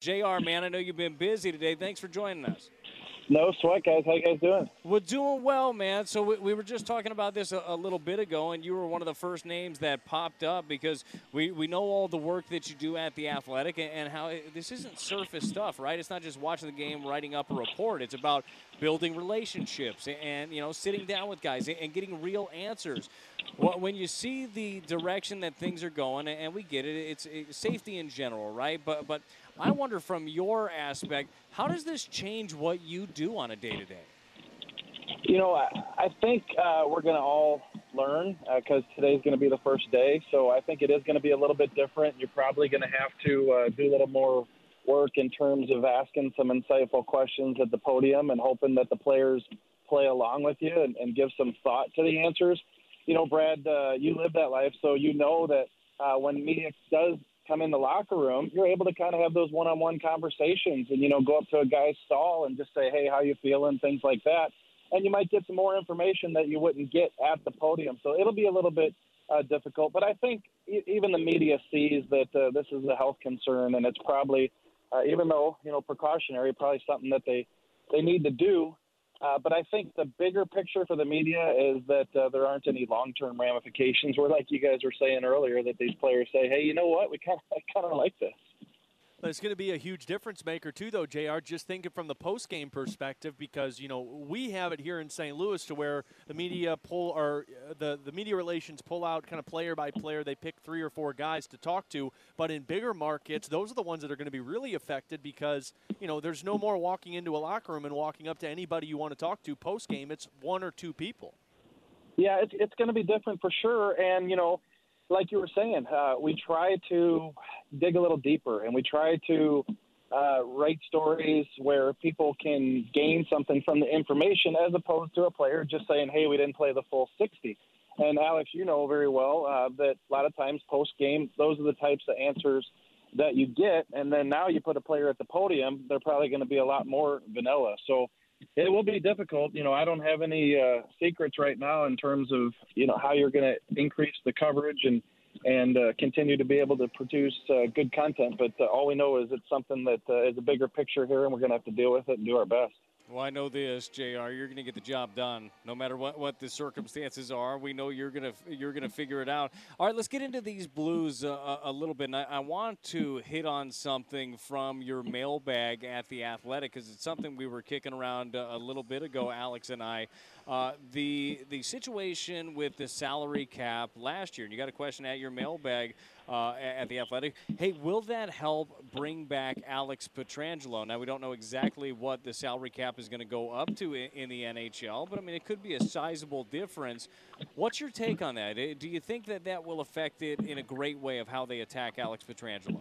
JR, man, I know you've been busy today. Thanks for joining us. No sweat, guys. How you guys doing? We're doing well, man. So we, we were just talking about this a, a, little bit ago, and you were one of the first names that popped up because we, we know all the work that you do at the Athletic and, and how it, this isn't surface stuff, right? It's not just watching the game, writing up a report. It's about building relationships and, and you know sitting down with guys and, and getting real answers. When you see the direction that things are going, and we get it, it's, it's safety in general, right? But but I wonder from your aspect, how does this change what you do on a day to day? You know, I, I think uh, we're going to all learn because uh, today's going to be the first day. So I think it is going to be a little bit different. You're probably going to have to uh, do a little more work in terms of asking some insightful questions at the podium and hoping that the players play along with you and, and give some thought to the answers. You know, Brad, uh, you live that life, so you know that uh, when media does come in the locker room, you're able to kind of have those one-on-one conversations and you know go up to a guy's stall and just say, "Hey, how you feeling?" things like that. And you might get some more information that you wouldn't get at the podium. So it'll be a little bit uh, difficult, but I think even the media sees that uh, this is a health concern, and it's probably, uh, even though you know precautionary, probably something that they they need to do. Uh, but I think the bigger picture for the media is that uh, there aren't any long-term ramifications. Where, like you guys were saying earlier, that these players say, "Hey, you know what? We kind of, kind of like this." It's going to be a huge difference maker too, though, Jr. Just thinking from the post game perspective, because you know we have it here in St. Louis to where the media pull or uh, the the media relations pull out kind of player by player. They pick three or four guys to talk to. But in bigger markets, those are the ones that are going to be really affected because you know there's no more walking into a locker room and walking up to anybody you want to talk to post game. It's one or two people. Yeah, it's it's going to be different for sure, and you know like you were saying, uh, we try to dig a little deeper and we try to uh, write stories where people can gain something from the information as opposed to a player just saying, hey, we didn't play the full 60. And Alex, you know very well uh, that a lot of times post game, those are the types of answers that you get. And then now you put a player at the podium, they're probably going to be a lot more vanilla. So it will be difficult. You know, I don't have any uh, secrets right now in terms of you know how you're going to increase the coverage and and uh, continue to be able to produce uh, good content. But uh, all we know is it's something that uh, is a bigger picture here, and we're going to have to deal with it and do our best. Well, I know this, Jr. You're going to get the job done, no matter what, what the circumstances are. We know you're going to you're going to figure it out. All right, let's get into these Blues uh, a little bit. And I, I, want to hit on something from your mailbag at the Athletic because it's something we were kicking around a little bit ago, Alex and I. Uh, the the situation with the salary cap last year, and you got a question at your mailbag uh, at the Athletic. Hey, will that help bring back Alex Pietrangelo? Now we don't know exactly what the salary cap is going to go up to in, the NHL, but I mean it could be a sizable difference. What's your take on that? Do you think that that will affect it in a great way of how they attack Alex Pietrangelo?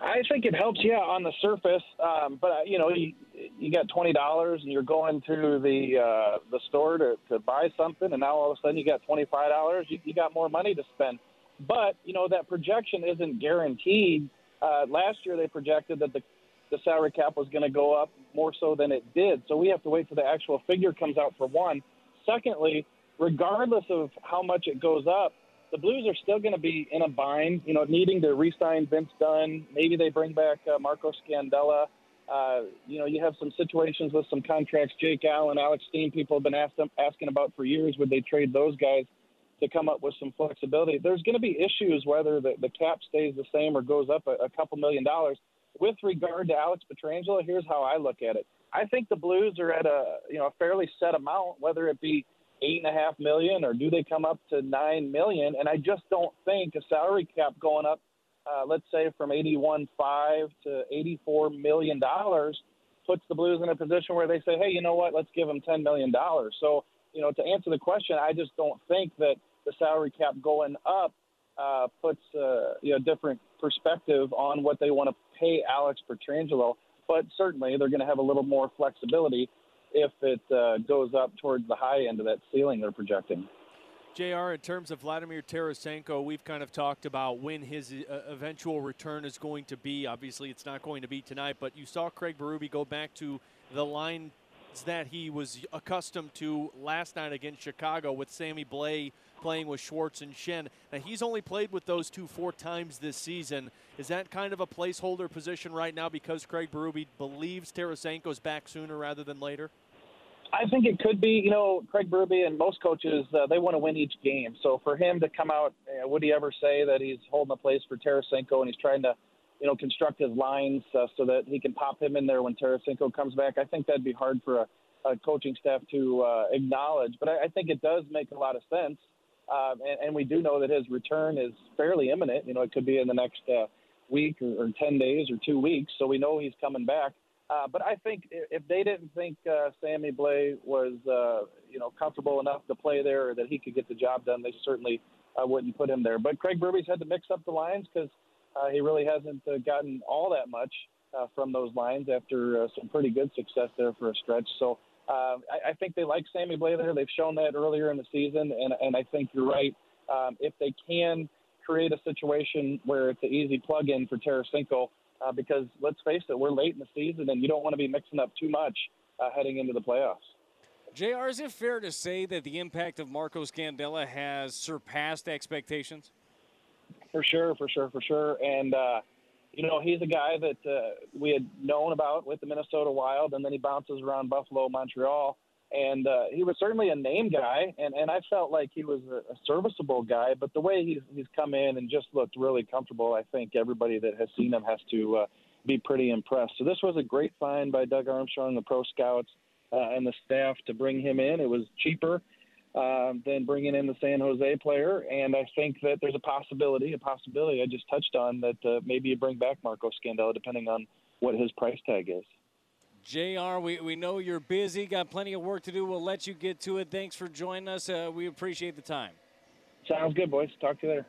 I think it helps, yeah, on the surface. Um, but uh, you know, you, you got twenty dollars, and you're going to the uh, the store to, to buy something, and now all of a sudden you got twenty five dollars. You, you got more money to spend. But you know that projection isn't guaranteed. Uh, last year they projected that the the salary cap was going to go up more so than it did. So we have to wait till the actual figure comes out for one. Secondly, regardless of how much it goes up, the Blues are still going to be in a bind, you know, needing to re-sign Vince Dunn. Maybe they bring back uh, Marco Scandella. Uh, you know, you have some situations with some contracts. Jake Allen, Alex Steen, people have been asked, asking about for years. Would they trade those guys to come up with some flexibility? There's going to be issues whether the, the cap stays the same or goes up a, a couple million dollars. With regard to Alex Pietrangelo, here's how I look at it. I think the Blues are at a you know a fairly set amount, whether it be eight and a half million or do they come up to nine million? And I just don't think a salary cap going up, uh, let's say from eighty-one five to eighty-four million dollars, puts the Blues in a position where they say, hey, you know what? Let's give them ten million dollars. So you know, to answer the question, I just don't think that the salary cap going up uh, puts uh, you know different perspective on what they want to pay Alex Pietrangelo. But certainly, they're going to have a little more flexibility if it uh, goes up towards the high end of that ceiling they're projecting. JR, in terms of Vladimir Tarasenko, we've kind of talked about when his uh, eventual return is going to be. Obviously, it's not going to be tonight, but you saw Craig Berube go back to the line that he was accustomed to last night against Chicago with Sammy Blais playing with Schwartz and Schenn. Now, he's only played with those two four times this season. Is that kind of a placeholder position right now because Craig Berube believes Tarasenko's back sooner rather than later? I think it could be. You know, Craig Berube and most coaches uh, they want to win each game. So for him to come out, uh, would he ever say that he's holding a place for Tarasenko and he's trying to, you know, construct his lines uh, so that he can pop him in there when Tarasenko comes back? I think that'd be hard for a, a coaching staff to uh, acknowledge. But I, I think it does make a lot of sense. Um, and, and we do know that his return is fairly imminent. You know, it could be in the next uh, week or, or 10 days or two weeks. So we know he's coming back. Uh, but I think if they didn't think uh, Sammy Blais was, uh, you know, comfortable enough to play there or that he could get the job done, they certainly uh, wouldn't put him there. But Craig Berube's had to mix up the lines because uh, he really hasn't uh, gotten all that much uh, from those lines after uh, some pretty good success there for a stretch. So uh, I, I think they like Sammy Blais there. They've shown that earlier in the season, and, and I think you're right. Um, if they can create a situation where it's an easy plug-in for Tarasenko, uh, because let's face it, we're late in the season, and you don't want to be mixing up too much uh, heading into the playoffs. JR, is it fair to say that the impact of Marco Scandella has surpassed expectations? For sure, for sure, for sure. And, uh, you know, he's a guy that uh, we had known about with the Minnesota Wild, and then he bounces around Buffalo, Montreal. And uh, he was certainly a name guy, and, and I felt like he was a, serviceable guy. But the way he's, he's come in and just looked really comfortable, I think everybody that has seen him has to uh, be pretty impressed. So this was a great find by Doug Armstrong, the pro scouts, uh, and the staff to bring him in. It was cheaper uh, than bringing in the San Jose player, and I think that there's a possibility, a possibility I just touched on that uh, maybe you bring back Marco Scandella depending on what his price tag is. JR, we, we know you're busy, got plenty of work to do. We'll let you get to it. Thanks for joining us. Uh, we appreciate the time. Sounds good, boys. Talk to you later.